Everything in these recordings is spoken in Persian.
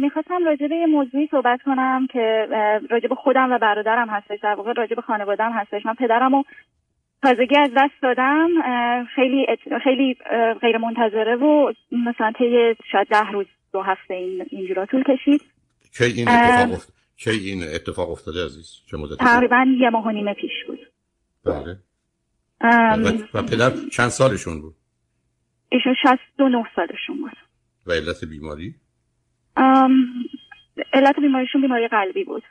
می‌خواستم راجع به یه موضوعی صحبت کنم که راجع به خودم و برادرم هستش. در واقع راجع به خانوادم هستش. من پدرم و تازگی از دست دادم. خیلی خیلی غیر منتظره و مثلا طی شاید ده روز دو هفته این اینجورا طول کشید. کی این اتفاق کی این اتفاق افتاده عزیز؟ چه مدت تقریبا یه ماه و نیمه پیش بود. بله. و پدر چند سالشون بود؟ ایشون 69 سالشون بود. و علت بیماری؟ علت بیماریشون بیماری قلبی بود.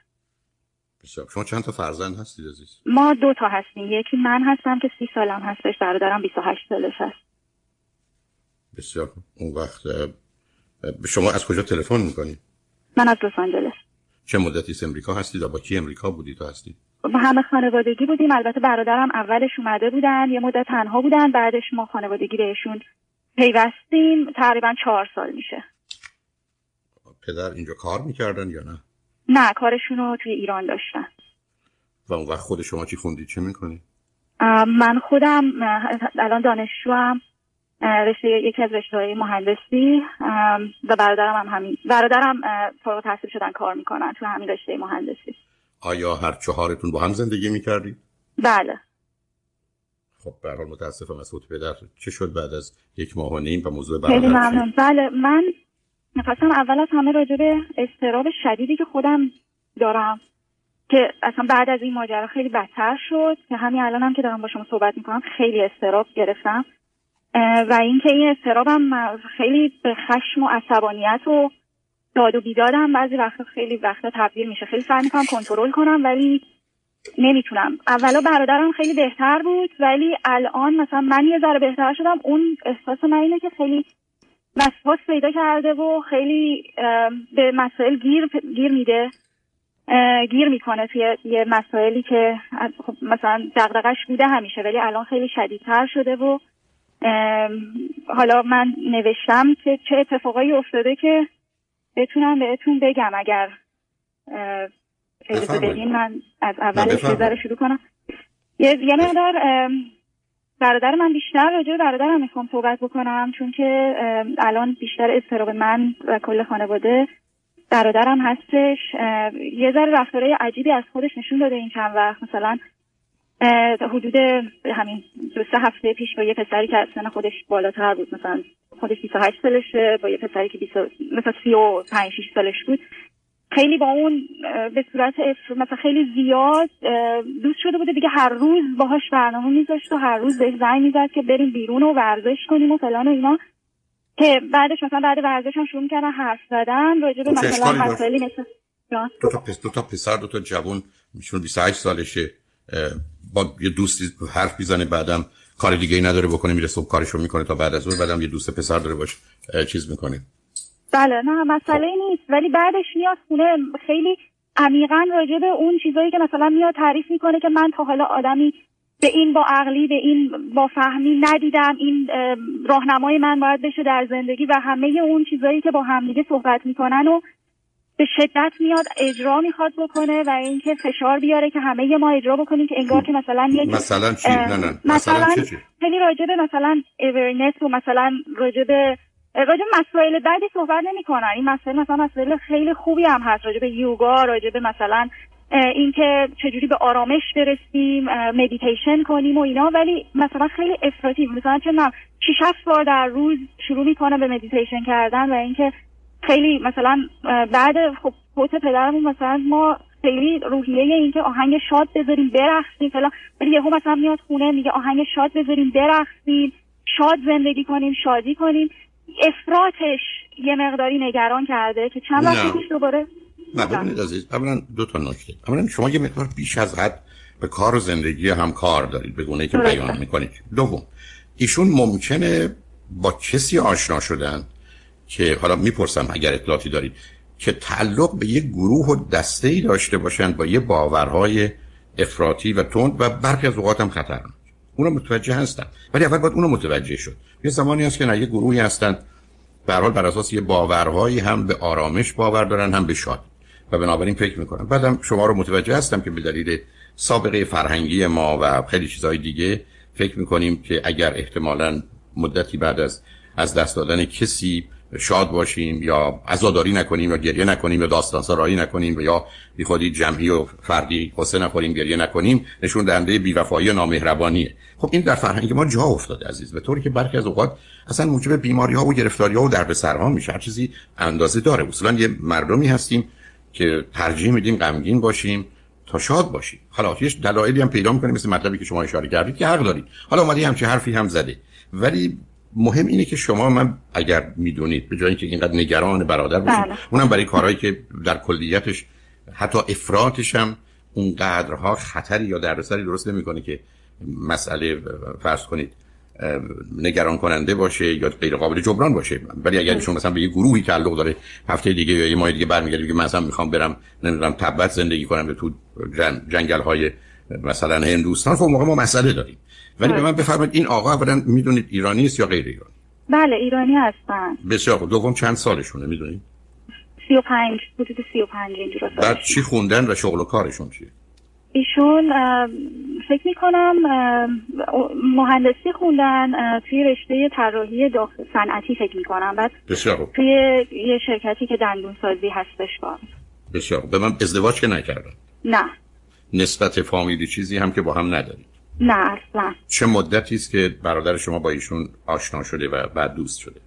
بسیار. شما چند تا فرزند هستید عزیز؟ ما دو تا هستیم. یکی من هستم که سی سالم هستش برادرم 28 سالش هست. بسیار اون وقت شما از کجا تلفن می‌کنید من از لس آنجلس. چه مدتی امریکا هستید و با کی امریکا بودید تو هستید؟ با همه خانوادگی بودیم. البته برادرم اولش اومده بودن یه مدت تنها بودن بعدش ما خانوادگی بهشون پیوستیم. تقریبا چهار سال میشه. پدر اینجا کار می‌کردن یا نه؟ نه کارشون رو توی ایران داشتن. و اون وقت خود شما چی خوندید؟ چه می‌کنید من خودم الان دانشجوام. رشته یکی از رشته های مهندسی. و برادرم هم همین. برادرم فارغ تحصیل شدن کار می‌کنن تو همین رشته مهندسی. آیا هر چهارتون با هم زندگی می‌کردید؟ بله. خب به حال متاسفم از فوت پدر. چه شد بعد از یک ماه و نیم و موضوع خیلی ممنون. بله من می‌خواستم اول از همه راجع به استراب شدیدی که خودم دارم که اصلا بعد از این ماجرا خیلی بدتر شد. که همین الانم هم که دارم با شما صحبت می‌کنم خیلی استراب گرفتم. و اینکه این استرابم خیلی به خشم و عصبانیت و داد و بیدادم. بعضی وقتا خیلی وقتا تبدیل میشه. خیلی سعی می‌کنم کنترل کنم ولی نمی‌تونم. اولا برادرم خیلی بهتر بود ولی الان مثلا من یه ذره بهتر شدم. اون احساس من اینه که خیلی وسواس پیدا کرده و خیلی به مسائل گیر گیر میده گیر می‌کنه توی یه مسائلی که خب مثلا دغدغش بوده همیشه ولی الان خیلی شدیدتر شده و حالا من نوشتم که چه اتفاقایی افتاده که بتونم بهتون بگم اگر اجازه بدین من از اول شروع کنم. یه, یه مقدار برادر من بیشتر راجع برادرم می‌خوام صحبت بکنم چون که الان بیشتر استراب من و کل خانواده برادرم هستش. یه ذره رفتارهای عجیبی از خودش نشون داده این چند وقت. مثلا حدود همین دو سه هفته پیش با یه پسری که از سن خودش بالاتر بود مثلا خودش 28 سالشه با یه پسری که 20 مثلا 35 6 سالش بود. خیلی با اون به صورت مثلا خیلی زیاد دوست شده بوده. دیگه هر روز باهاش برنامه میذاشت و هر روز بهش زنگ می‌زد که بریم بیرون و ورزش کنیم و فلان و اینا. که بعدش مثلا بعد ورزش هم شروع کردن حرف زدن راجع به مثلا مسائلی مثل دو تا پس دو تا پسر دو تا جوون میشون 28 سالشه. با یه دوستی حرف می‌زنه بعدم کار دیگه ای نداره بکنه میره صبح کارشو می‌کنه تا بعد از اون بعدم یه دوست پسر داره باش چیز می‌کنه. بله نه مسئله خب. نیست. ولی بعدش میاد خونه خیلی عمیقا راجع به اون چیزایی که مثلا میاد تعریف می‌کنه که من تا حالا آدمی به این با عقلی به این با فهمی ندیدم. این راهنمای من باید بشه در زندگی و همه اون چیزایی که با همدیگه صحبت می‌کنن و به شدت میاد اجرا می‌خواد بکنه و اینکه فشار بیاره که همه ما اجرا بکنیم که انگار که مثلا یک مثلا چی؟ نه نه. مثلا, مثلا خیلی راجع به مثلا اورنس و مثلا راجع به راجع مسائل بعدی صحبت نمی‌کنن. این مسائل مثلا مسائل خیلی خوبی هم هست راجع به یوگا راجع به مثلا اینکه چجوری به آرامش برسیم مدیتیشن کنیم و اینا. ولی مثلا خیلی افراطی مثلا چه من 6 بار در روز شروع می‌کنه به مدیتیشن کردن و اینکه خیلی مثلا بعد خب فوت پدرمون مثلا ما خیلی روحیه این که آهنگ شاد بذاریم برقصیم فلان. ولی یهو مثلا میاد خونه میگه آهنگ شاد بذاریم برقصیم شاد زندگی کنیم شادی کنیم. افراتش یه مقداری نگران کرده که چند وقت پیش دوباره نه ببینید عزیز اولا دو تا نکته. اولا شما یه مقدار بیش از حد به کار و زندگی هم کار دارید به گونه که بیان می‌کنید. دوم ایشون ممکنه با کسی آشنا شدن که حالا می‌پرسم اگر اطلاعاتی دارید که تعلق به یه گروه و دسته ای داشته باشند با یه باورهای افراطی و تند و برخی از اوقات هم خطرناک. اونو متوجه هستم ولی اول باید اونو متوجه شد. یه زمانی هست که نه یه گروهی هستن. به حال بر اساس یه باورهایی هم به آرامش باور دارن هم به شاد. و بنابراین فکر می‌کنم. بعدم شما رو متوجه هستم که به دلیل سابقه فرهنگی ما و خیلی چیزهای دیگه فکر می‌کنیم که اگر احتمالا مدتی بعد از از دست دادن کسی شاد باشیم یا عزاداری نکنیم یا گریه نکنیم یا داستان سرایی نکنیم یا بی خودی جمعی و فردی قصه نخوریم گریه نکنیم نشون دهنده بیوفایی و نامهربانیه. خب این در فرهنگ ما جا افتاده عزیز به طوری که برخی از اوقات اصلا موجب بیماری ها و گرفتاری ها و دردسرها میشه هر چیزی اندازه داره. اصلا یه مردمی هستیم که ترجیح میدیم غمگین باشیم تا شاد باشیم. حالا دلایلی هم پیدا می‌کنیم مثل مطلبی که شما اشاره کردید که حق دارید. حالا اومدی همچین حرفی هم زده ولی مهم اینه که شما من اگر می‌دونید به جای اینکه اینقدر نگران برادر باشید بله. اونم برای کارهایی که در کلیتش حتی افراتش هم اون قدرها خطری یا دردسری درست نمی‌کنه که مسئله فرض کنید نگران کننده باشه یا غیر قابل جبران باشه ولی اگر ایشون مثلا به یه گروهی تعلق داره هفته دیگه یا یه ماه دیگه برمیگرده که مثلا می‌خوام برم نمی‌دونم تبت زندگی کنم به تو جنگل های مثلا هندوستان خب موقع ما مسئله داریم ولی به من بفرمایید این آقا اولا می‌دونید ایرانی است یا غیر ایرانی؟ بله ایرانی هستن. بسیار خوب. دوم چند سالشونه می‌دونید 35 حدود 35 اینجوری بعد چی خوندن و شغل و کارشون چیه؟ ایشون فکر می‌کنم مهندسی خوندن توی رشته طراحی صنعتی فکر می‌کنم. بعد بسیار توی یه شرکتی که دندون سازی هستش با. بسیار به من ازدواج که نکردن؟ نه. نسبت فامیلی چیزی هم که با هم ندارید نه اصلا. چه مدتی است که برادر شما با ایشون آشنا شده و بعد دوست شده؟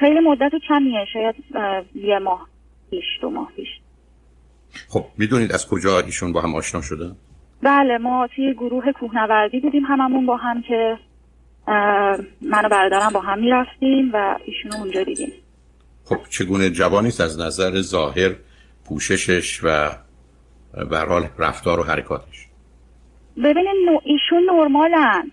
خیلی مدت کمیه شاید یه ماه پیش دو ماه پیش. خب می‌دونید از کجا ایشون با هم آشنا شده؟ بله ما توی گروه کوهنوردی بودیم هممون با هم که من و برادرم با هم می‌رفتیم و ایشون اونجا دیدیم. خب چگونه جوانی است از نظر ظاهر پوششش و به حال رفتار و حرکاتش؟ ببینید ایشون نرمالن.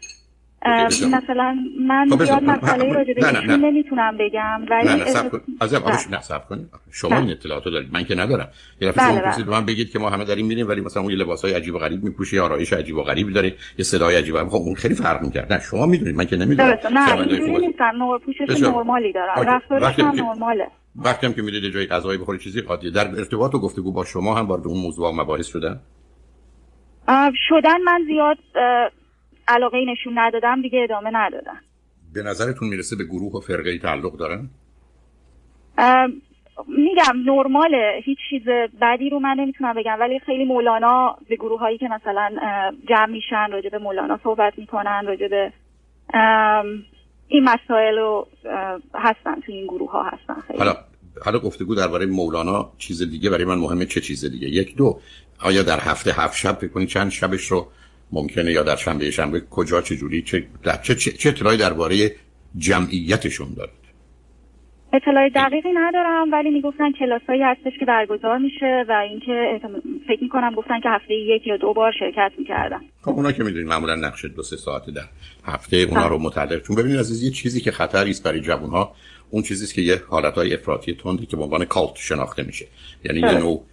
مثلا من خب زیاد مسئله راجع به نمی‌تونم بگم ولی نه نه سب کن. از نه سب کنید شما این اطلاعاتو دارید. من که ندارم. یه دفعه شما بله، بله. من بگید که ما همه داریم میریم ولی مثلا اون یه لباسای عجیب و غریب میپوشه یا آرایش عجیب و غریب داره یه صدای عجیب خب اون خیلی فرق می‌کرد. نه شما می‌دونید. من که نمی‌دونم. نه اینجوری نیستم نور پوشش نرمالی دارم. رفتارش هم نرماله. وقتی هم که میرید جای غذایی بخوری چیزی عادیه در ارتباط و گفتگو با شما هم وارد اون موضوع و مباحث شدن؟ شدن من زیاد علاقه نشون ندادم دیگه ادامه ندادم به نظرتون می‌رسه به گروه و فرقه تعلق دارن؟ میگم نرماله هیچ چیز بدی رو من نمی‌تونم بگم ولی خیلی مولانا به گروه هایی که مثلا جمع میشن راجع به مولانا صحبت می‌کنن راجع به این مسائل رو هستن تو این گروه ها هستن خیلی. حالا حالا گفتگو درباره مولانا چیز دیگه برای من مهمه چه چیز دیگه یک دو آیا در هفته هفت شب فکر چند شبش رو ممکنه یا در شنبه شنبه؟ کجا چه جوری چه چه, چه, اطلاعی درباره جمعیتشون دارید؟ اطلاع دقیقی ندارم ولی می‌گفتن کلاسایی هستش که برگزار میشه و اینکه فکر می‌کنم گفتن که هفته یک یا دو بار شرکت می‌کردن. خب اونا که می‌دونید معمولا نقشه دو سه ساعته در هفته اونا رو متعلق. چون ببینید از یه چیزی که خطری است برای جوانها اون چیزی که یه حالتهای افراطی تندی که به عنوان کالت شناخته میشه. یعنی یه نوع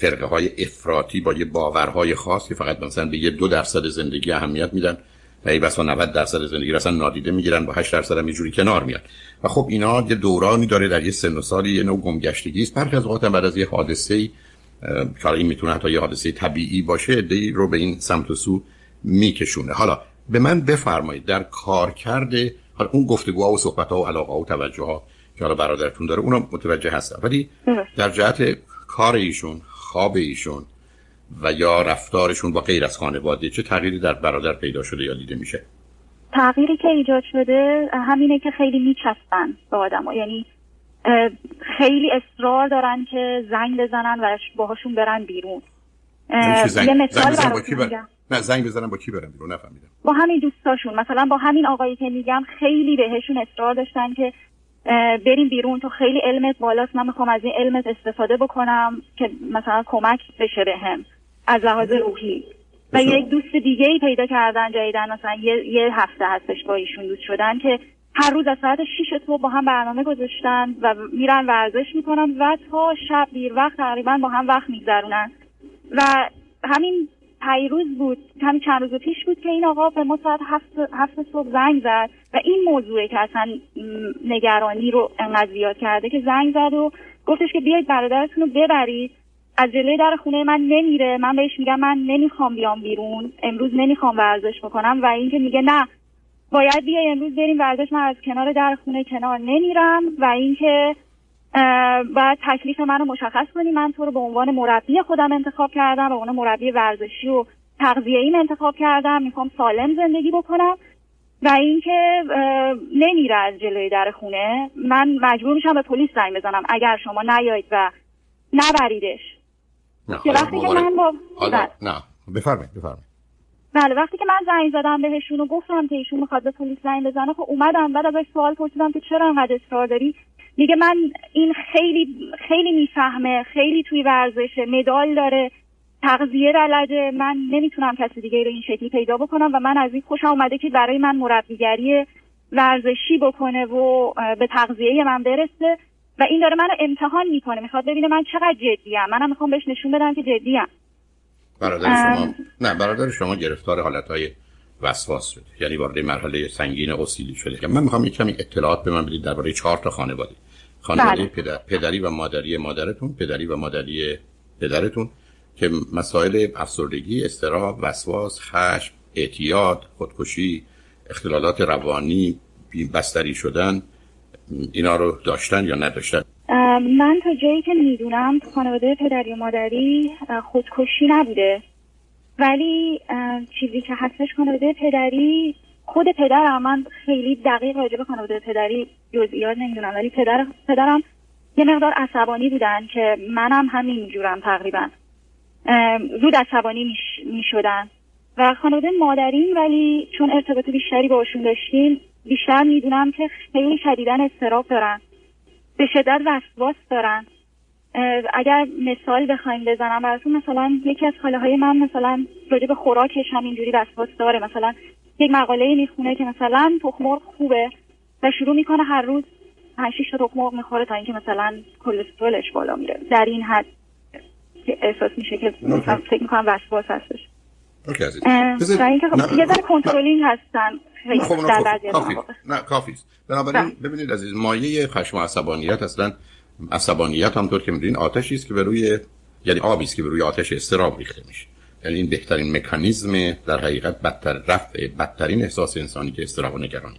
فرقه های افراطی با یه باورهای خاص که فقط مثلا به یه دو درصد زندگی اهمیت میدن و ای بسا 90 درصد زندگی اصلا نادیده می‌گیرن با 8 درصد هم یه جوری کنار میاد و خب اینا یه دورانی داره در یه سن و سالی یه نوع گمگشتگی است. برخی از اوقات بعد از یه حادثه ای که این می‌تونه حتی یه حادثه طبیعی باشه دی رو به این سمت و سو میکشونه. حالا به من بفرمایید در کار کرده حالا اون گفتگوها و صحبت‌ها و علاقه و توجه ها که حالا برادرتون داره اونم متوجه هستم ولی در جهت کار ایشون خواب ایشون و یا رفتارشون با غیر از خانواده چه تغییری در برادر پیدا شده یا دیده میشه؟ تغییری که ایجاد شده همینه که خیلی میچستن به آدم ها. یعنی خیلی اصرار دارن که زنگ بزنن و باهاشون برن بیرون. یعنی یه مثال زنگ با کی. نه زنگ بزنن با کی برن بیرون؟ نفهمیدم. با همین دوستاشون. مثلا با همین آقایی که میگم خیلی بهشون اصرار داشتن که بریم بیرون تو خیلی علمت بالاست. من می‌خوام از این علمت استفاده بکنم که مثلا کمک بشه بهم از لحاظ روحی. و یک دوست دیگه ای پیدا کردن جدیدن مثلا یه, یه هفته هستش با ایشون دوست شدن که هر روز از ساعت 6 صبح با هم برنامه گذاشتن و میرن ورزش می‌کنن و تا شب دیر وقت تقریبا با هم وقت میگذرونن. و همین پیروز بود. همین چند روز پیش بود که این آقا به ما ساعت هفت, هفت صبح زنگ زد و این موضوعی که اصلا نگرانی رو انقدر زیاد کرده که زنگ زد و گفتش که بیاید برادرتون رو ببرید. از جلوی در خونه من نمیره. من بهش میگم من نمی‌خوام بیام بیرون. امروز نمی‌خوام ورزش بکنم و اینکه میگه نه. باید بیای امروز بریم ورزش. من از کنار در خونه کنار نمیرم و اینکه باید تکلیف منو مشخص کنی. من تو رو به عنوان مربی خودم انتخاب کردم به عنوان مربی ورزشی و تغذیه ایم انتخاب کردم. می‌خوام سالم زندگی بکنم و اینکه نمیره از جلوی در خونه. من مجبور میشم به پلیس زنگ بزنم. اگر شما نیایید و نبریدش. نه وقتی که من با نه. بفرمایید بفرمایید. بله وقتی که من زنگ زدم بهشون و گفتم که ایشون می‌خواد به پلیس زنگ بزنه خب اومدم بعد ازش سوال پرسیدم که چرا انقدر اصرار داری؟ میگه من این خیلی خیلی می‌فهمه خیلی توی ورزش مدال داره تغذیه بلده. من نمی‌تونم کسی دیگه رو این شکلی پیدا بکنم و من از این خوشم اومده که برای من مربیگری ورزشی بکنه و به تغذیه من برسه. و این داره منو امتحان می‌کنه. می‌خواد ببینه من چقدر جدیم منم می‌خوام بهش نشون بدم که جدیم برادر شما نه برادر شما گرفتار حالتهای وسواس شده. یعنی وارد مرحله سنگین اسیدی شده. من می‌خوام یک کمی اطلاعات به من بدید درباره چهار تا خانواده. خانواده بله. پدری و مادری مادرتون پدری و مادری پدرتون که مسائل افسردگی، استراب، وسواس، خشم، اعتیاد، خودکشی، اختلالات روانی، بستری شدن اینا رو داشتن یا نداشتن من تا جایی که می‌دونم تو خانواده پدری و مادری خودکشی نبوده ولی چیزی که هستش خانواده پدری خود پدرم من خیلی دقیق راجع به خانواده پدری جزئیات نمی‌دونم ولی پدر پدرم یه مقدار عصبانی بودن که منم همین جورم تقریبا. زود عصبانی می شدن و خانواده مادرین ولی چون ارتباط بیشتری باشون داشتیم بیشتر می‌دونم که خیلی شدیدن استراب دارن. به شدت وسواس دارن. اگر مثال بخوایم بزنم براتون مثلا یکی از خاله های من مثلا راجع به خوراکش همینجوری وسواس داره. مثلا یک مقاله می‌خونه که مثلا تخمرغ خوبه و شروع می‌کنه هر روز 5 6 تا تخمرغ می‌خوره تا اینکه مثلا کلسترولش بالا میره. در این حد احساس میشه که مثلا فکر می‌کنم وسواس هستش. اوکی عزیز. خب یه ذره کنترلینگ هستن خب کافی. نه کافی بنابراین ببینید عزیز مایه خشم و عصبانیت اصلا عصبانیت همطور که می‌دونین آتشی است که به روی یعنی آبی است که به روی آتش استراب ریخته میشه. یعنی این بهترین مکانیزم در حقیقت بدتر رفع بدترین احساس انسانی که استراب و نگرانی.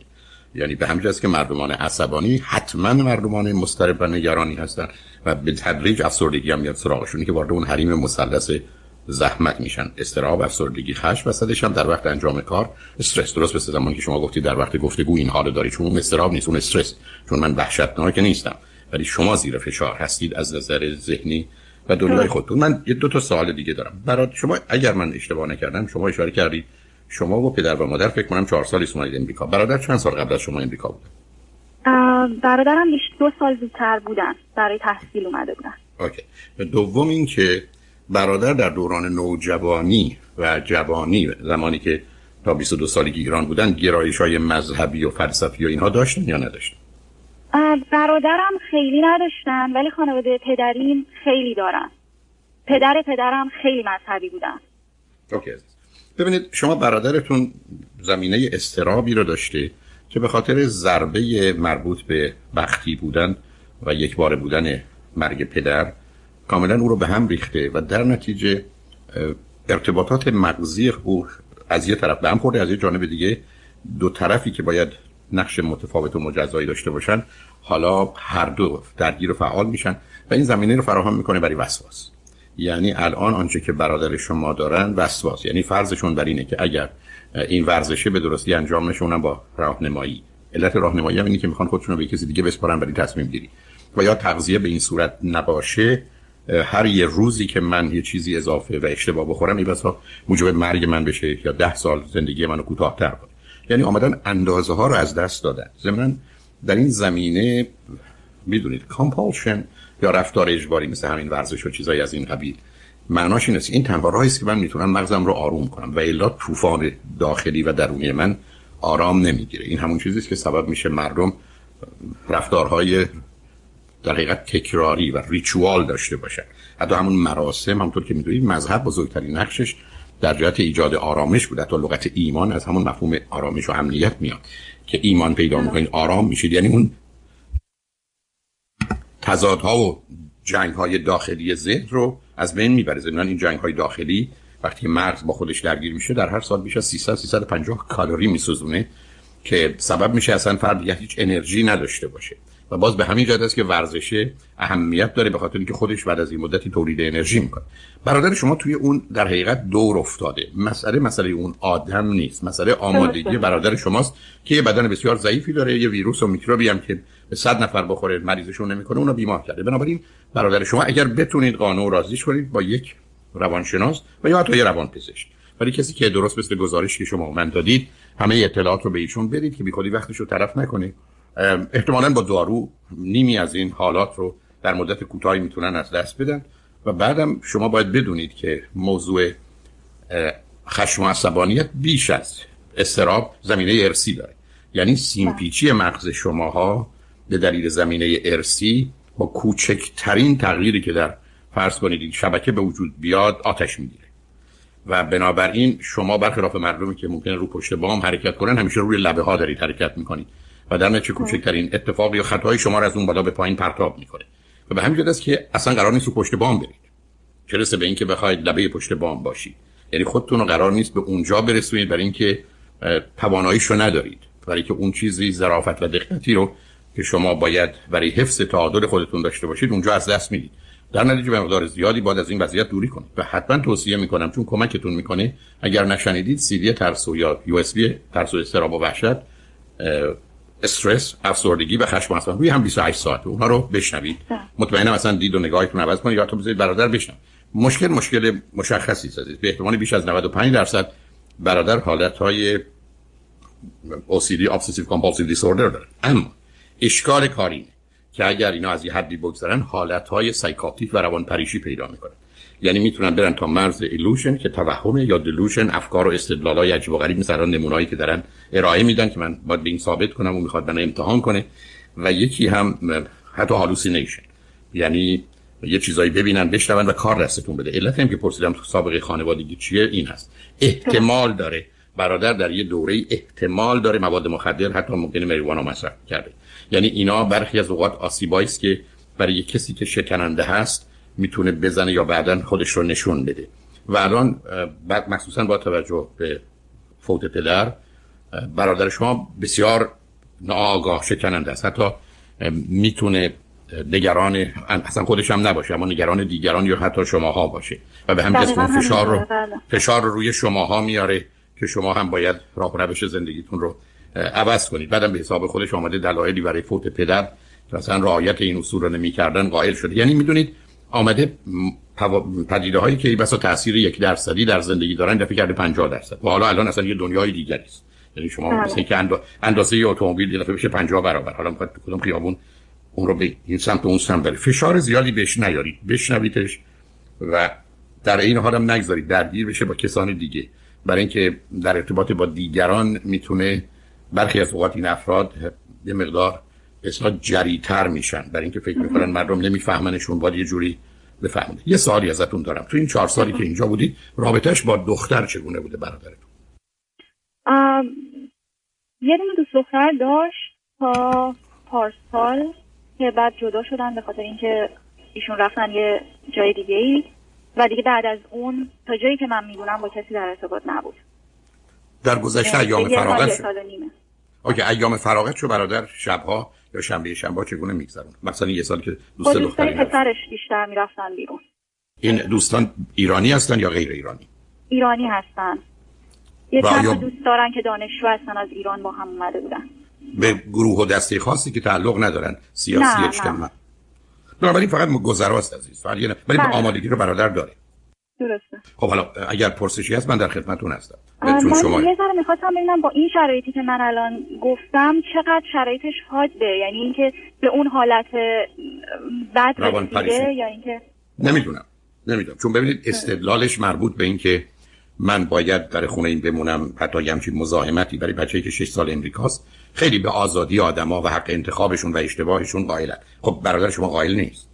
یعنی به همین که مردمان عصبانی حتما مردمان مضطرب و نگرانی هستن و به تدریج افسردگی هم میاد سراغشون که وارد اون حریم مثلث زحمت میشن. استراب افسردگی خشم وسطش هم در وقت انجام کار استرس. درست مثل زمانی که شما گفتید در وقت گفتگو این حالو داری چون استراب نیست اون استرس. چون من وحشتناک نیستم. ولی شما زیر فشار هستید از نظر ذهنی. و دنیای خودتون. من یه دو تا سوال دیگه دارم. برای شما اگر من اشتباه نکردم شما اشاره کردید. شما و پدر و مادر فکر کنم چهار سالی اومدید امریکا. برادر چند سال قبل از شما امریکا بود برادرم دو سال زودتر بودن. برای تحصیل اومده بودن. اوکی. دوم این که برادر در دوران نوجوانی و جوانی زمانی که تا 22 سالگی ایران بودن گرایش های مذهبی و فلسفی و اینها داشتن یا نداشتن؟ برادرم خیلی نداشتن ولی خانواده پدریم خیلی دارن. پدر پدرم خیلی مذهبی بودن. اوکی. ببینید شما برادرتون زمینه استرابی رو داشته که به خاطر ضربه مربوط به بختی بودن و یک بار بودن مرگ پدر کاملا او رو به هم ریخته و در نتیجه ارتباطات مغزی او از یه طرف به هم خورده از یه جانب دیگه دو طرفی که باید نقش متفاوت و مجزایی داشته باشن حالا هر دو درگیر و فعال میشن و این زمینه رو فراهم می‌کنه برای وسواس. یعنی الان آنچه که برادر شما دارن وسواس. یعنی فرضشون بر اینه که اگر این ورزشه به درستی انجام نشه اونم با راهنمایی. علت راهنمایی هم اینه که می‌خوان خودشون رو به کسی دیگه بسپارن برای تصمیم گیری. و یا تغذیه به این صورت نباشه هر یه روزی که من یه چیزی اضافه و اشتباه بخورم این بسا موجب مرگ من بشه یا ده سال زندگی منو کوتاه‌تر کنه. یعنی آمدن اندازه ها رو از دست دادن. ضمن در این زمینه می‌دونید کامپالشن یا رفتار اجباری مثل همین ورزش و چیزایی از این قبیل. معناش این است. این تنها راهی است که من می‌تونم مغزم رو آروم کنم و الا طوفان داخلی و درونی من آرام نمی‌گیره. این همون چیزی است که سبب میشه مردم رفتارهای در حقیقت تکراری و ریچوال داشته باشن. حتی همون مراسم همونطور که می‌دونید مذهب بزرگترین نقشش در جهت ایجاد آرامش بود. حتی لغت ایمان از همون مفهوم آرامش و امنیت میاد که ایمان پیدا می‌کنید آرام میشید. یعنی اون تضادها و جنگ های داخلی ذهن رو از بین می‌بره. زمینان این جنگ های داخلی وقتی مرز با خودش درگیر میشه در هر سال بیش از 300 350 کالری میسوزونه که سبب میشه اصلا فرد هیچ انرژی نداشته باشه. و باز به همین جهت است که ورزش اهمیت داره به خاطر اینکه خودش بعد از این مدتی تولید انرژی می‌کنه. برادر شما توی اون در حقیقت دور افتاده. مسئله مسئله اون آدم نیست. مسئله آمادگی برادر شماست که یه بدن بسیار ضعیفی داره. یه ویروس و میکروبی هم که به صد نفر بخوره مریضشون نمی‌کنه اونو بیمار کرده. بنابراین برادر شما اگر بتونید قانون راضیش کنید با یک روانشناس و یا حتی یه روانپزشک. ولی کسی که درست مثل گزارشی که شما من دادید همه اطلاعات رو به ایشون بدید که بیخودی وقتش رو طرف نکنه. احتمالا با دارو نیمی از این حالات رو در مدت کوتاهی می‌تونن از دست بدن. و بعدم شما باید بدونید که موضوع خشم و عصبانیت بیش از استراب زمینه ارسی داره. یعنی سیمپیچی مغز شماها به دلیل زمینه ارسی با کوچکترین تغییری که در فرض کنید شبکه به وجود بیاد آتش می‌گیره. و بنابراین شما برخلاف مردمی که ممکنه رو پشت بام حرکت کنن همیشه روی لبه ها دارید حرکت می‌کنید. و در نتیجه کوچکترین اتفاق یا خطای شما را از اون بالا به پایین پرتاب می‌کنه. و به همین است که اصلا قرار نیست رو پشت بام برید. چه رسه به اینکه بخواید لبه پشت بام باشید. یعنی خودتون رو قرار نیست به اونجا برسونید برای اینکه تواناییشو ندارید. برای که اون چیزی ظرافت و دقتی رو که شما باید برای حفظ تعادل خودتون داشته باشید اونجا از دست می‌دید. در نتیجه به مقدار زیادی باید از این وضعیت دوری کنید. و حتما توصیه می‌کنم چون کمکتون می‌کنه اگر نشنیدید سی ترسو یا یو اس بی ترسو استراب و وحشت استرس افسردگی و خشم اصلا روی هم 28 ساعت اونها رو بشنوید. بله. مطمئنم مثلا دید و نگاهتون عوض کنید یا تو بذارید برادر بشنم مشکل مشکل مشخصی است به احتمال بیش از 95 درصد برادر حالت های OCD obsessive compulsive disorder داره. اما اشکال کاری که اگر اینا از یه حدی بگذارن حالت های psychotic و روان پریشی پیدا می‌کنن. یعنی می‌تونن برن تا مرز illusion که توهم یا delusion افکار و استدلالای عجیب و غریب مثلا نمونه‌هایی که دارن ارائه میدن که من باید به این ثابت کنم و می‌خواد من امتحان کنه. و یکی هم حتی hallucination یعنی یه چیزایی ببینن بشنون و کار دستتون بده. علت هم که پرسیدم تو سابقه خانوادگی چیه؟ این هست. احتمال داره. برادر در یه دوره احتمال داره مواد مخدر حتی ممکنه مریوانا مصرف کرده. یعنی اینا برخی از اوقات آسیبایی است که برای کسی که شکننده هست می‌تونه بزنه یا بعدا خودش رو نشون بده. و الان بعد مخصوصا با توجه به فوت پدر برادر شما بسیار ناآگاه شکننده است. حتی می‌تونه نگران اصلا خودش هم نباشه اما نگران دیگران یا حتی شماها باشه. و به همین فشار رو بله. فشار رو روی شماها میاره که شما هم باید راه روش زندگیتون رو عوض کنید. بعدم به حساب خودش آمده دلایلی برای فوت پدر که اصلا رعایت این اصول رو نمی‌کردن قائل شده. یعنی می‌دونید آمده پدیده هایی که بسا تاثیر یک درصدی در زندگی دارن دفعه کرده 50 درصد. و حالا الان اصلا یه دنیای دیگری است. یعنی شما بله. مثل که اندازه اتومبیل یه دفعه بشه 50 برابر. حالا می‌خواد کدوم خیابون اون رو به این سمت و اون سمت بره فشار زیادی بهش نیارید. بشنویدش و در این حال هم نگذارید. درگیر بشه با کسان دیگه. برای اینکه در ارتباط با دیگران می‌تونه برخی از اوقات این افراد یه مقدار اصلا جریتر میشن. برای اینکه فکر می‌کنن مردم نمیفهمنشون باید یه جوری بفهمن یه سوالی ازتون دارم. تو این چهار سالی که اینجا بودید رابطهش با دختر چگونه بوده برادرتون؟ یه دونه دوست دختر داشت تا پارسال که بعد جدا شدن به خاطر اینکه ایشون رفتن یه جای دیگه ای و دیگه بعد از اون تا جایی که من می‌دونم با کسی در ارتباط نبود. در گذشته ایام فراغت شد اوکی ایام فراغت شو برادر شبها یا شنبه شنبه چگونه میگذرون مثلا یه سال که دوست دختری پسرش بیشتر می‌رفتن بیرون. این دوستان ایرانی هستن یا غیر ایرانی؟ ایرانی هستن. یه چند دوست دارن که دانشجو هستن از ایران با هم اومده بودن. به گروه و دسته خاصی که تعلق ندارن سیاسی اجتماعی. بنابراین فقط گذراست عزیز ولی ولی بله. آمادگی رو برادر داره درسته. خب حالا اگر پرسشی هست من در خدمتتون هستم. چون شما یه ذره می‌خواستم ببینم با این شرایطی که من الان گفتم چقدر شرایطش حاده؟ یعنی اینکه به اون حالت بد رسیده یا اینکه نمی‌دونم. نمی‌دونم. چون ببینید استدلالش مربوط به اینکه من باید در خونه این بمونم حتی یه همچین مزاحمتی برای بچه‌ای که 6 سال امریکاست خیلی به آزادی آدما و حق انتخابشون و اشتباهشون قائلن. خب برادر شما قائل نیست.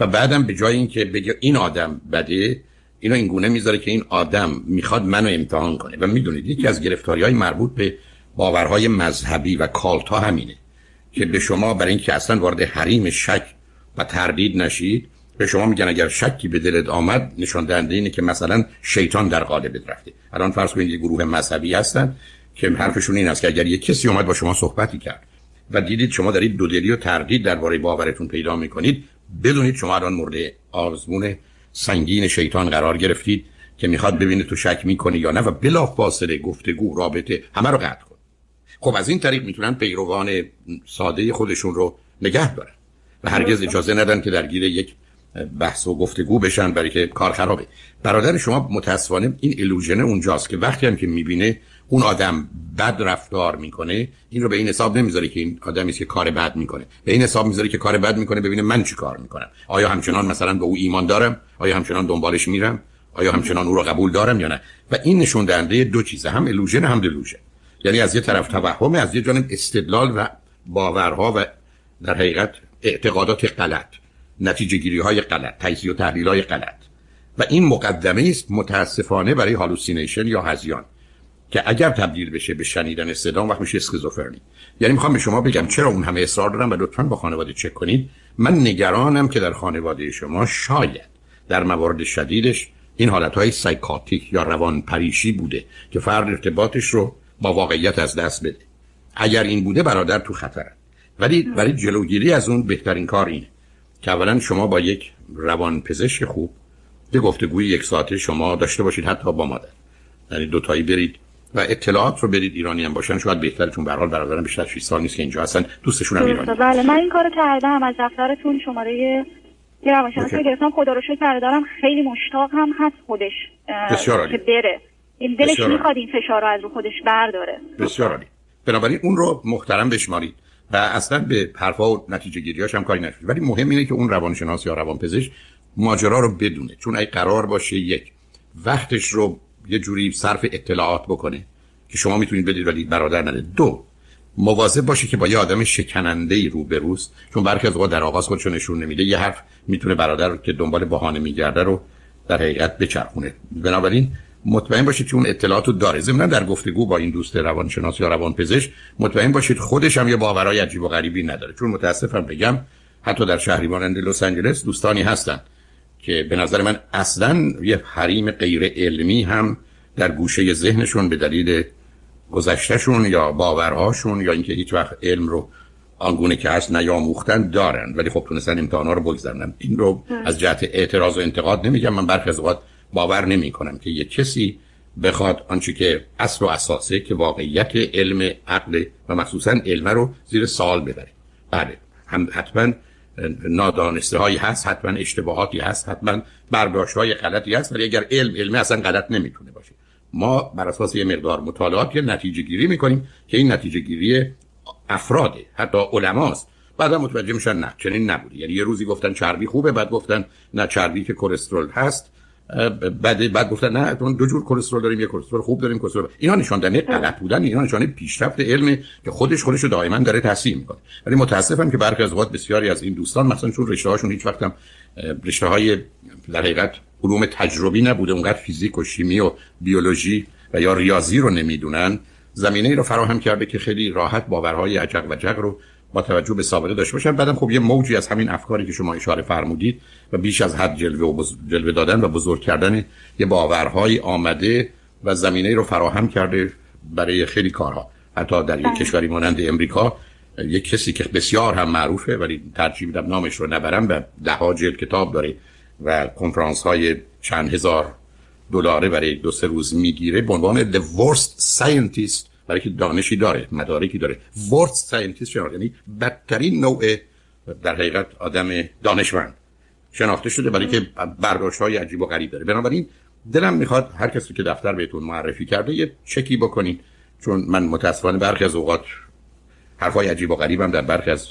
و بعدم به جای اینکه بگه این آدم بده اینو این گونه می‌ذاره که این آدم می‌خواد منو امتحان کنه. و می‌دونید یکی از گرفتاری های مربوط به باورهای مذهبی و کالتا همینه که به شما برای اینکه اصلا وارد حریم شک و تردید نشید به شما میگن اگر شکی به دلت آمد نشان دهنده اینه که مثلا شیطان در قالبت رفته. الان فرض کنید یه گروه مذهبی هستن که حرفشون این است که اگر یک کسی اومد با شما صحبتی کرد و دیدید شما دارید دودلی و تردید درباره باورتون پیدا می‌کنید بدونید شما الان مورد آزمون سنگین شیطان قرار گرفتید که می‌خواد ببینه تو شک می‌کنی یا نه و بلا فاصله گفتگو رابطه همه رو قطع کن. خب از این طریق می‌تونن پیروان ساده خودشون رو نگه دارن و هرگز اجازه ندن که درگیر یک بحث و گفتگو بشن برای که کار خرابه. برادر شما متاسفانه این الوژن اونجاست که وقتی هم که می‌بینه اون آدم بد رفتار می‌کنه این رو به این حساب نمی‌ذاره که این آدمی که کار بد می‌کنه. به این حساب می‌ذاره که کار بد می‌کنه ببینه من چی کار می‌کنم. آیا همچنان مثلا به او ایمان دارم؟ آیا همچنان دنبالش میرم؟ آیا همچنان او رو قبول دارم یا نه؟ و این نشون دهنده دو چیزه هم الوژن هم دلوژن یعنی از یه طرف توهم از یه جانب استدلال و باورها و در حقیقت اعتقادات غلط نتیجه گیری های غلط تجزیه و تحلیل های غلط. و این مقدمه است متاسفانه برای hallucination یا هذیان. که اگر تبدیل بشه به شنیدن صدا وقت میشه اسکیزوفرنی. یعنی می‌خوام به شما بگم چرا اون همه اصرار دارم و لطفا با خانواده چک کنید. من نگرانم که در خانواده شما شاید در موارد شدیدش این حالت های psychotic یا روان پریشی بوده که فرد ارتباطش رو با واقعیت از دست بده. اگر این بوده برادر تو خطر. ولی ولی جلوگیری از اون بهترین کار اینه که اولا شما با یک روان پزشک خوب یه گفتگوی یک ساعته شما داشته باشید حتی با مادر. یعنی دو تایی برید و اطلاعات رو برید ایرانی هم باشن شاید بهتره چون به حال برادرم بیشتر 6 سال نیست که اینجا هستن دوستشون هم ایرانی. بله من این کارو کردم از دفترتون شماره یه روانشناس گرفتم خدا رو شکر دارم خیلی مشتاق هم هست خودش بسیار که بره. این دلش می‌خواد این فشار رو از رو خودش برداره. بسیار عالی. بنابراین اون رو محترم بشمارید و اصلا به حرفا و نتیجه گیریاش هم کاری نشد ولی مهم اینه که اون روانشناس یا روانپزشک ماجرا رو بدونه. چون اگه قرار باشه یک وقتش رو یه جوری صرف اطلاعات بکنه که شما می‌تونید بدید ولی برادر نده. دو مواظب باشه که با یه آدم شکننده ای رو بروست چون برخی از اوقات در آغاز خودشو نشون نمیده یه حرف می‌تونه برادر رو که دنبال بهانه میگرده رو در حقیقت بچرخونه. بنابراین مطمئن باشید که اون اطلاعات رو داره. ضمن در گفتگو با این دوست روانشناس یا روانپزشک مطمئن باشید خودش هم یه باورای عجیب و غریبی نداره. چون متاسفم بگم حتی در شهری مانند لس آنجلس دوستانی هستن که به نظر من اصلا یه حریم غیر علمی هم در گوشه ذهنشون به دلیل گذشتهشون یا باورهاشون یا اینکه هیچ وقت علم رو آنگونه که هست نیاموختن دارن. ولی خب تونستن امتحانا رو بگذرنن این رو از جهت اعتراض و انتقاد نمیگم. من برخی از اوقات باور نمی کنم که یک کسی بخواد آنچه که اصل و اساسه که واقعیت علم عقل و مخصوصا علم رو زیر سال ببره. بله. هم حتما نادانسته هایی هست حتما اشتباهاتی هست حتما برداشت های غلطی هست ولی اگر علم علمه اصلا غلط نمی‌تونه باشه. ما بر اساس یه مقدار مطالعات یه نتیجه گیری می‌کنیم که این نتیجه گیری افراده حتی علماست. بعدا متوجه میشن نه چنین نبوده. یعنی یه روزی گفتن چربی خوبه بعد گفتن نه چربی که کلسترول هست بعد بعد گفتن نه دو جور کلسترول داریم یه کلسترول خوب داریم کلسترول اینا نشان دهنده غلط بودن اینا نشانه پیشرفت علم که خودش خودش رو دائما داره تصحیح می‌کنه ولی متاسفم که برخی از اوقات بسیاری از این دوستان مثلا چون رشته هاشون هیچ وقت هم رشته های در حقیقت علوم تجربی نبوده اونقدر فیزیک و شیمی و بیولوژی و یا ریاضی رو نمی‌دونن زمینه ای رو فراهم کرده که خیلی راحت باورهای عجق و جق رو با توجه به سابقه داشته باشن بعدم خب یه موجی از همین افکاری که شما اشاره فرمودید و بیش از حد جلوه و جلوه دادن و بزرگ کردن یه باورهای آمده و زمینه رو فراهم کرده برای خیلی کارها. حتی در یک بله. کشوری مانند امریکا یک کسی که بسیار هم معروفه ولی ترجیح میدم نامش رو نبرم و ده ها جلد کتاب داره و کنفرانس های چند هزار دلاره برای دو سه روز می‌گیره. به عنوان The Worst Scientist برای که دانشی داره مدارکی داره. Worst Scientist یعنی بدترین نوع در حقیقت آدم دانشمند. شناخته شده برای که برداشت های عجیب و غریب داره. بنابراین دلم می‌خواد هر کسی که دفتر بهتون معرفی کرده یه چکی بکنین. چون من متاسفانه برخی از اوقات حرفای عجیب و غریبم در برخی از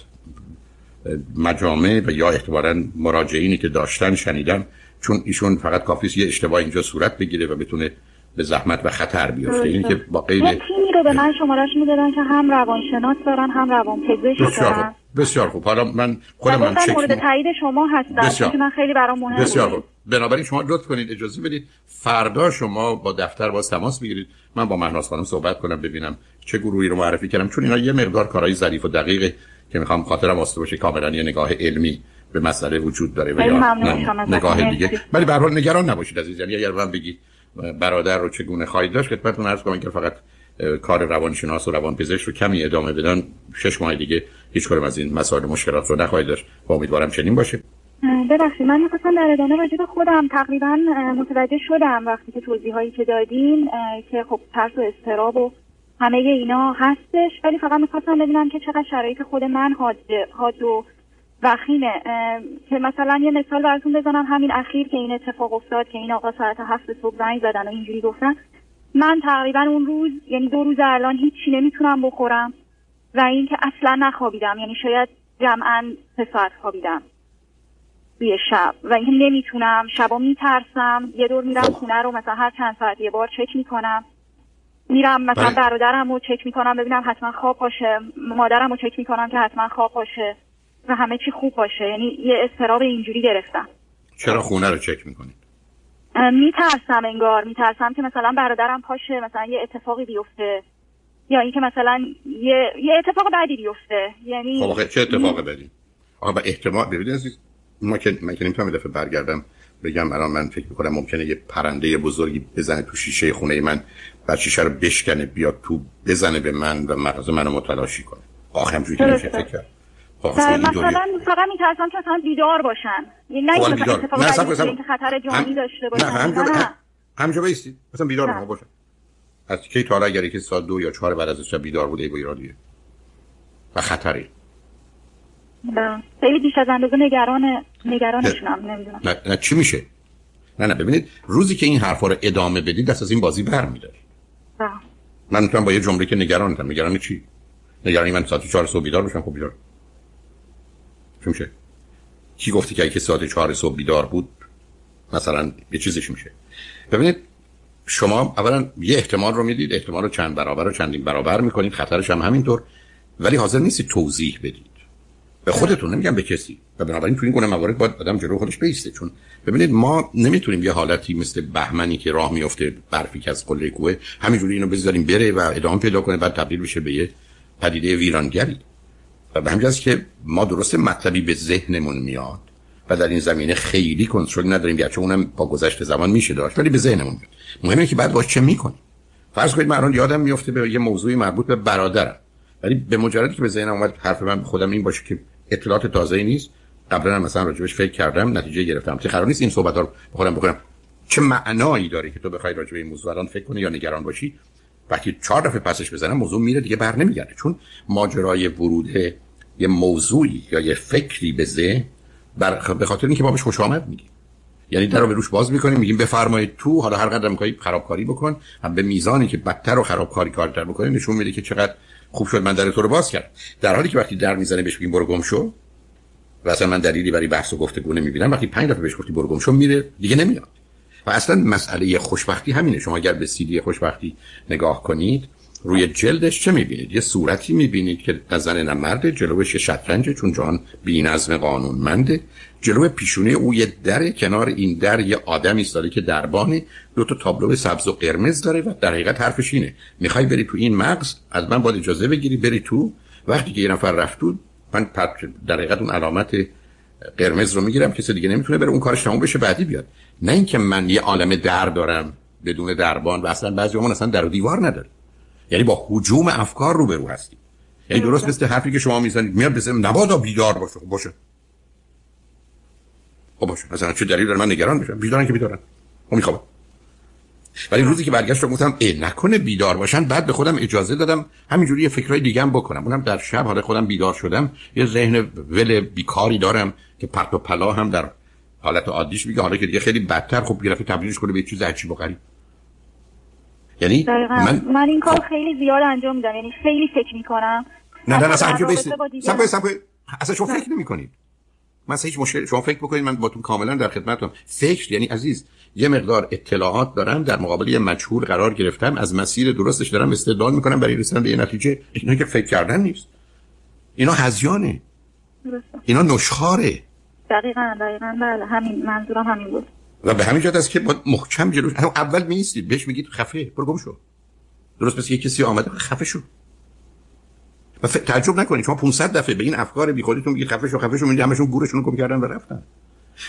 مجامع و یا احتمالا مراجعینی که داشتن شنیدم. چون ایشون فقط کافیست یه اشتباه اینجا صورت بگیره و بتونه به زحمت و خطر بیفته. این که با قید تیمی رو به من شمارش می‌دادن که هم روانشناس دارن هم روانپزشک دارن. بسیار خوب. حالا من خودم من چک مورد تایید شما هستم من خیلی برام مهمه. بسیار خوب. بنابراین شما لطف کنید اجازه بدید. فردا شما با دفتر باز تماس بگیرید. من با مهناز خانم صحبت کنم ببینم چه گروهی رو معرفی کردم. چون اینا یه مقدار کارهای ظریف و دقیقه که می‌خوام خاطرم واسطه باشه کاملا یه نگاه علمی به مسئله وجود داره و یا نگاه دیگه. ولی به هر حال نگران نباشید عزیز یعنی اگر من بگید برادر رو چگونه خواهید داشت؟ خدمتتون عرض کنم که فقط کار روانشناس و روانپزشک رو کمی ادامه بدن. شش ماه دیگه هیچ کدوم از این مسائل مشکلات رو نخواهید داشت و امیدوارم چنین باشه. ببخشید من می‌خواستم در ادامه راجع به خودم تقریبا متوجه شدم وقتی که توضیح هایی که دادین که خب ترس و استراب و همه اینا هستش. ولی فقط می‌خواستم ببینم که چقدر شرایط خود من حاد و وخیمه که مثلا یه مثال براتون بزنم. همین اخیر که این اتفاق افتاد که این آقا ساعت هفت صبح زنگ زدن و اینجوری گفتن. من تقریبا اون روز یعنی دو روز الان هیچی نمی‌تونم بخورم و اینکه اصلا نخوابیدم. یعنی شاید جمعا سه ساعت خوابیدم توی شب و اینکه نمی‌تونم. شبا میترسم. یه دور میرم. خونه رو مثلا هر چند ساعت یه بار چک می‌کنم. میرم مثلا بله. برادرم رو چک می‌کنم ببینم حتما خواب باشه. مادرم رو چک می‌کنم که حتما خواب باشه. و همه چی خوب باشه. یعنی یه استراب اینجوری گرفتم. چرا خونه رو چک می‌کنید میترسم انگار. میترسم که مثلا برادرم پاشه مثلا یه اتفاقی بیفته. یا اینکه مثلا یه, یه اتفاق بعدی بیفته. یعنی خب چه اتفاق بدی؟ آقا با احتمال ببینید عزیز ما که من که نمی‌تونم دفعه برگردم بگم الان من فکر می‌کنم ممکنه یه پرنده بزرگی بزنه تو شیشه خونه من و شیشه رو بشکنه بیاد تو بزنه به من و مغز منو متلاشی کنه. آخه همجوری که فکر کرد. مثلا فقط میترسم که اصلا بیدار باشن. نه خب، مثلا که خطر جانی داشته باشن. نه. همجا بیستی مثلا بیدار هم باشن از کی تا اگر یکی ساعت دو یا چهار بعد از شب بیدار بوده ای با ایرادیه؟ و خطری خیلی بیش از اندازه نگران نگرانشونم نمی‌دونم. نه, نه چی میشه؟ نه نه ببینید روزی که این حرفا رو ادامه بدید دست از این بازی برمیداره من می‌تونم با یه جمله که نگرانتم. نگران چی؟ نگرانی من ساعت 4 صبح بیدار بشم خب بیدار. چی میشه. کی گفتی که اگه ساعت 4 صبح بیدار بود مثلا یه چیزش میشه. ببینید شما اولا یه احتمال رو می‌دید احتمال رو چند برابر و چندین برابر می‌کنید خطرش هم همینطور ولی حاضر نیستی توضیح بدید. به خودتون نمیگم به کسی. و بنابراین تو این گونه موارد باید آدم جلو خودش بیسته چون ببینید ما نمی‌تونیم یه حالتی مثل بهمنی که راه میفته برفی که از قله کوه همینجوری اینو بذاریم بره و ادامه پیدا کنه بعد تبدیل بشه به یه پدیده ویرانگری. و به که ما درسته مطلبی به ذهنمون میاد و در این زمینه خیلی کنترل نداریم گرچه اونم با گذشت زمان میشه داشت ولی به ذهنمون میاد. مهمه که بعد باش چه می‌کنیم؟ فرض کنید من الان یادم میفته به یه موضوعی مربوط به برادرم ولی به مجردی که به ذهنم اومد حرف من خودم این باشه که اطلاعات تازه نیست قبلا هم مثلا راجبش فکر کردم نتیجه گرفتم. چه قرار نیست این صحبت ها رو خودم بکنم چه معنایی داره که تو بخوای راجع به این موضوع الان فکر کنی یا نگران باشی؟ وقتی چهار دفعه پسش بزنم موضوع میره دیگه بر نمیگرده. چون ماجرای ورود یه موضوعی یا یه فکری به ذهن بر به خاطر اینکه ما بهش خوش آمد میگیم. یعنی در به روش باز می‌کنیم میگیم بفرمایید تو حالا هر قدر می‌خوای خرابکاری بکن هم به میزانی که بدتر و خرابکاری کارتر بکنه نشون میده که چقدر خوب شد. من در تو رو باز کرد در حالی که وقتی در می‌زنه بهش بگیم برو گم شو و من دلیلی برای بحث و گفتگو نمی‌بینم. وقتی پنج دفعه بهش گفتی برو گم شو میره. دیگه نمیاد. و اصلا مسئله خوشبختی همینه. شما اگر به سیدی خوشبختی نگاه کنید روی جلدش چه می‌بینید؟ یه صورتی می‌بینید که نه زن نه مرده جلوش شطرنج چون جان بی نظم قانونمنده. جلو پیشونه او یه در کنار این در یه آدم ایستاده که دربانه. دو تا تابلو سبز و قرمز داره و در حقیقت حرفش اینه. می‌خوای بری تو این مغز؟ از من باید اجازه بگیری بری تو. وقتی که یه نفر رفت من در حقیقت اون علامت قرمز رو می‌گیرم کسی دیگه نمی‌تونه بره اون کارش تموم بشه بعدی بیاد. نه اینکه من یه عالم در دارم بدون دربان و اصلا بعضی اصلا در و دیوار نداره یعنی با حجوم افکار رو برو هستی یعنی درست مثل حرفی که شما می‌زنید. میاد بسیم نبادا بیدار باشه. خب باشه. خب باشه. مثلا چه دلیل داره؟ من نگران بشم بیدارن که بیدارن. خب می‌خوام ولی روزی که برگشت گفتم ای نکنه بیدار باشن. بعد به خودم اجازه دادم همینجوری یه فکرای دیگه هم بکنم. اونم در شب حالا خودم بیدار شدم. یه ذهن ول بیکاری دارم که پرت و پلا هم در حالت عادیش میگه. حالا که دیگه خیلی بدتر خب گرفته تبدیلش کنه به چیز عجیب و غریب. یعنی من من این کار خب. خیلی زیاد انجام میدم. یعنی خیلی فکر می‌کنم. نه نه اصلا انجام بیست اصلا شما فکر نمی کنید مثلا هیچ مشکل شما فکر بکنید من باتون کاملا در خدمتم فکر یعنی عزیز یه مقدار اطلاعات دارم در مقابل یه مجهول قرار گرفتم از مسیر درستش دارم استدلال می‌کنم برای رسیدن به یه نتیجه. اینا که فکر کردن نیست. اینا هزیانه. اینا نشخاره دقیقا دقیقا. بله همین منظورم همین بود. و به همین جهت است که با محکم جلوش اول میستید بهش میگید خفه برو گم شو. درست مثل کسی آمده خفه شو. و ف... تعجب نکنید شما 500 دفعه به این افکار بی خودتون میگید خفه شو خفه شو میگید همشون گورشون گم کردن و رفتن.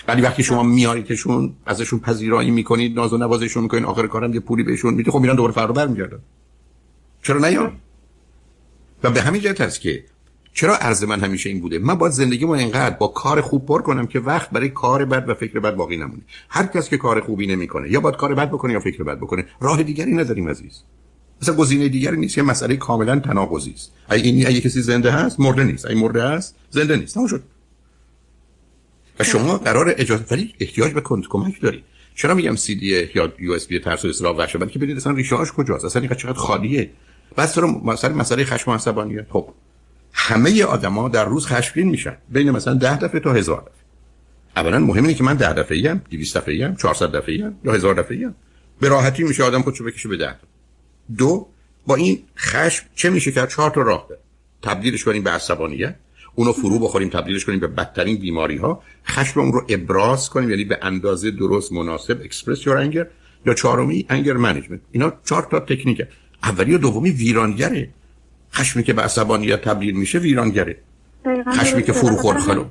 ولی وقتی شما میاریدشون ازشون پذیرایی می‌کنید ناز و نوازشون می‌کنید آخر کارم یه پولی بهشون می‌دید خب میرن دوباره فردا برمیگردن. چرا نیام و به همین جهت است که چرا عرض من همیشه این بوده؟ من باید زندگی ما اینقدر با کار خوب پر کنم که وقت برای کار بد و فکر بد باقی نمونه. هر کس که کار خوبی نمی‌کنه یا باید کار بد بکنه یا فکر بد بکنه راه دیگری نداریم عزیز. مثلا گزینه دیگری نیست یه مسئله کاملا تناقضی است. اگه این اگه کسی زنده هست مرده نیست. اگه مرده هست زنده نیست. تمام شد. و شما قرار اجازه ولی احتیاج به کمک داری. چرا میگم سی دی یا یو اس بی ترس و استراب وحشه که ببینید اصلا ریشه کجاست؟ اصلا اینقدر چقدر خالیه؟ بس رو مسئله خشم و عصبانیت؟ خب. همه آدما در روز خشمگین میشن. بین مثلا 10 دفعه تا هزار دفعه. اولا مهم اینه که من 10 دفعه ایم 200 دفعه ایم 400 دفعه ایم یا هزار دفعه ایم به راحتی میشه آدم خودشو بکشه به 10 دو با این خشم چه میشه کرد؟ چهار تا راه داره. تبدیلش کنیم به عصبانیت. اونو فرو بخوریم تبدیلش کنیم به بدترین بیماری ها خشم اون رو ابراز کنیم یعنی به اندازه درست مناسب express your anger یا چهارمی anger management. اینا چهار تا تکنیکه. اولی و دومی ویرانگره. خشمی که به عصبانیت تبدیل میشه ویرانگره خشمی که فرو خورد خلو.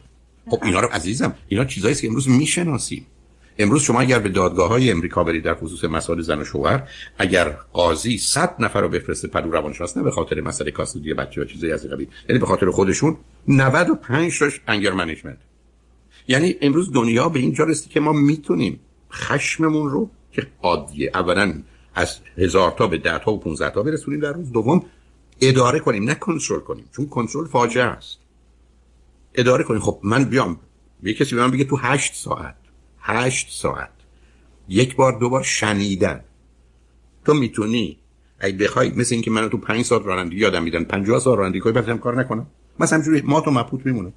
خب اینا رو عزیزم اینا چیزایی که امروز می‌شناسیم. امروز شما اگر به دادگاه های امریکا برید در خصوص مسائل زن و شوهر اگر قاضی 100 نفر رو بفرسته پدو روانشناس نه به خاطر مسئله custody بچه و چیزایی از قبیل یعنی به خاطر خودشون 95 تاش anger management. یعنی امروز دنیا به اینجا رسید که ما می‌تونیم خشممون رو که عادیه اولا از هزار تا به ده تا و 15 تا برسونیم در روز دوم اداره کنیم نه کنترل کنیم چون کنترل فاجعه است. اداره کنیم. خب من بیام یه کسی به من بگه تو هشت ساعت هشت ساعت یک بار دو بار شنیدن. تو می‌تونی اگه بخوای مثل اینکه منو تو پنج سال رانندگی یادم میدن 50 سال رانندگی کنی بعدم کار نکنم. مثلا همینجوری ما تو مبهوت میمونم.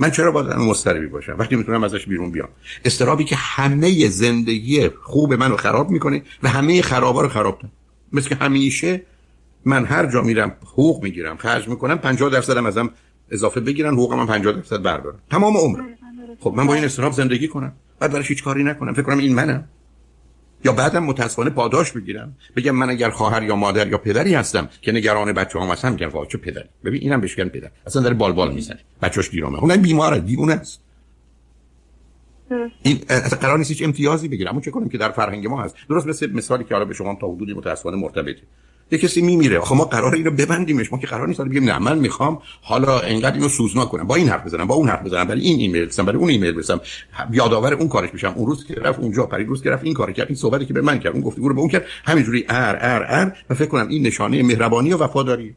من چرا باید مضطربی باشم؟ وقتی می‌تونم ازش بیرون بیام. استرابی که همه زندگی خوب منو خراب می‌کنه و همه خرابا رو خراب مثل که همیشه من هر جا میرم حقوق می‌گیرم خرج می‌کنم 50 درصدم ازم اضافه بگیرن حقوقم هم 50 درصد بردارن تمام عمر خب من با این استراب زندگی کنم. بعد برای هیچ کاری نکنم. فکر کنم این منم. یا بعدم متاسفانه پاداش بگیرم بگم من اگر خواهر یا مادر یا پدری هستم که نگران بچه هم هستم میگم چه پدری؟ ببین اینم بهش میگن پدر. اصلا داره بال می‌زنه. بچه‌اش دیرامه اون بیماره دیوونه است. این اصلا قرار نیست هیچ امتیازی بگیره. اما چه کنیم که در فرهنگ ما هست. درست مثل مثالی که حالا به شما تا حدودی متاسفانه مرتبطه. یه کسی میمیره. خب ما قرار اینو ببندیمش. ما که قرار نیست بگیم نه من می‌خوام حالا انقدر اینو سوزناک کنم. با این حرف بزنم با اون حرف بزنم برای این ایمیل بزنم برای اون ایمیل بزنم یادآور اون کارش میشم. اون روز که رفت اونجا پری روز که رفت این کار کرد این صحبتی که به من کرد. اون گفتگو رو به اون کرد. همینجوری ار ار ار و فکر کنم این نشانه مهربانی و وفاداری.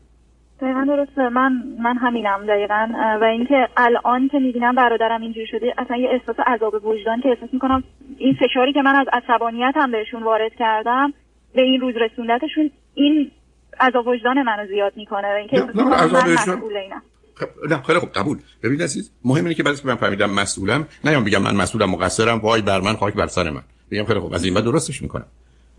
دقیقا درسته. من من همینم دقیقا. و اینکه الان که می‌بینم برادرم اینجوری شده اصلا یه احساس عذاب وجدان که احساس می‌کنم این فشاری که من از عصبانیت هم بهشون وارد کردم به این روز رسوندتشون این از وجدان منو زیاد می‌کنه اینکه اینم خب، نه خیلی خوب قبول. ببین عزیز مهم اینه که بعد من فهمیدم مسئولم نیام بگم من مسئولم مقصرم وای بر من خاک بر سر من. بگم خیلی خوب از این بعد درستش می‌کنم.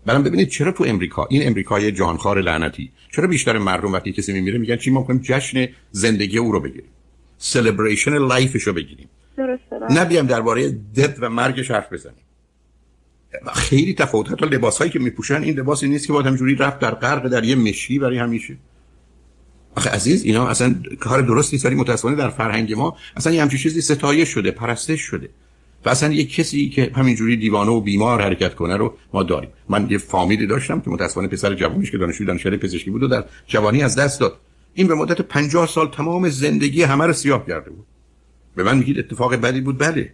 برام ببینید چرا تو امریکا این امریکای جانخوار لعنتی چرا بیشتر مردم وقتی کسی میمیره میگن چی ما کنیم جشن زندگی او رو بگیریم. celebration life ش رو بگیریم. درسته بله. نبیایم درباره death و مرگش حرف بزنیم. خیلی تفاوت حتی لباس هایی که میپوشن این لباسی نیست که باید همین‌جوری رفت در غرق در یه مشکی برای همیشه. آخه عزیز اینا اصلا کار درستی سری متاسفانه در فرهنگ ما اصلا یه همچین چیزی ستایش شده پرستش شده. و اصلا یه کسی که همینجوری دیوانه و بیمار حرکت کنه رو ما داریم. من یه فامیلی داشتم که متاسفانه پسر جوانیش که دانشجوی دانشگاه پزشکی بود و در جوانی از دست داد. این به مدت 50 سال تمام زندگی همه رو سیاه کرده بود. به من میگید اتفاق بدی بود؟ بله.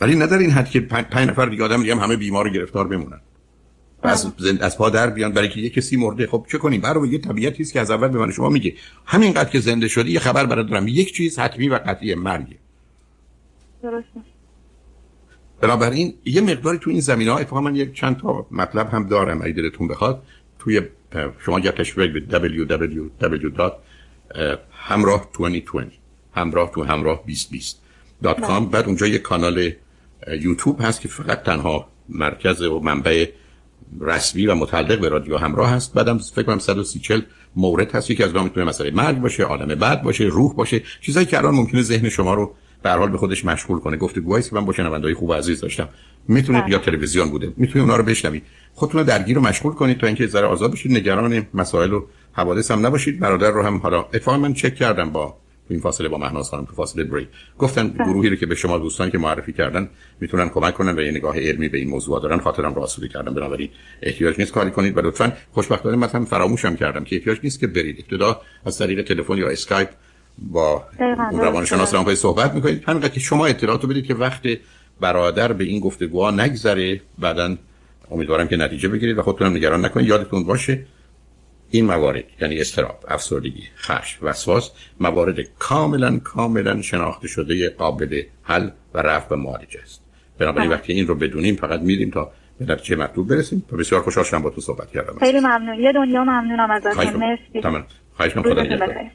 ولی نداره این حد که پنج نفر دیگه آدم دیگه هم همه بیمار گرفتار بمونن. از زند از پا در بیان. برای که یه کسی مرده خب چه کنیم؟ برای یه طبیعتی است که از اول به من شما میگه. همینقدر که زنده شدی یه خبر برات دارم. یک چیز حتمی و قطعی مرگ درسته. بنابراین یه مقداری تو این زمینه ها اتفاقا من یک چند تا مطلب هم دارم اگه دلتون بخواد. توی شما یا تشویق به www. همراه 2020 همراه تو همراه 2020 دات کام بعد اونجا یه کانال یوتیوب هست که فقط تنها مرکز و منبع رسمی و متعلق به رادیو همراه هست. بعدم فکر کنم 130 40 مورد هست. یکی از اونها می‌تونه مسئله مرگ باشه عالم بعد باشه روح باشه. چیزایی که الان ممکنه ذهن شما رو به حال به خودش مشغول کنه. گفتگوهایی که من با شنوندهای خوب و عزیز داشتم. می‌تونید بله. یا تلویزیون بوده. می‌تونید اونا رو بشنوید. خودتون رو درگیر و مشغول کنید تا اینکه ذره آزاد بشید. نگران مسائل و حوادث هم نباشید. برادر رو هم حالا اتفاقا من چک کردم با این فاصله با مهناز خانم تو فاصله بری گفتن. گروهی رو که به شما دوستان که معرفی کردن می‌تونن کمک کنن و یه نگاه علمی به این موضوع دارن. خاطرم راسودی کردم بنابراین احتیاج نیست کاری کنید. و لطفا خوشبختانه مثلا فراموشم کردم که احتیاج نیست که برید. ابتدا از طریق تلفن یا اسکایپ با روانشناس رانپای صحبت می‌کنید. همینقدر که شما اطلاعات رو بدید که وقت برادر به این گفتگوها نگذره. بعدا امیدوارم که نتیجه بگیرید و خودتونم نگران نکنید. یادتون باشه این موارد یعنی استراب افسردگی خشم وسواس موارد کاملا کاملا شناخته شده قابل حل و رفع و معالجه است. بنابراین بله. وقتی این رو بدونیم فقط میریم تا به نتیجه مطلوب برسیم. و بسیار خوشحال شدم با تو صحبت کردم. خیلی ممنون. یه دنیا ممنونم ازتون. مرسی. تمام. خواهش خدا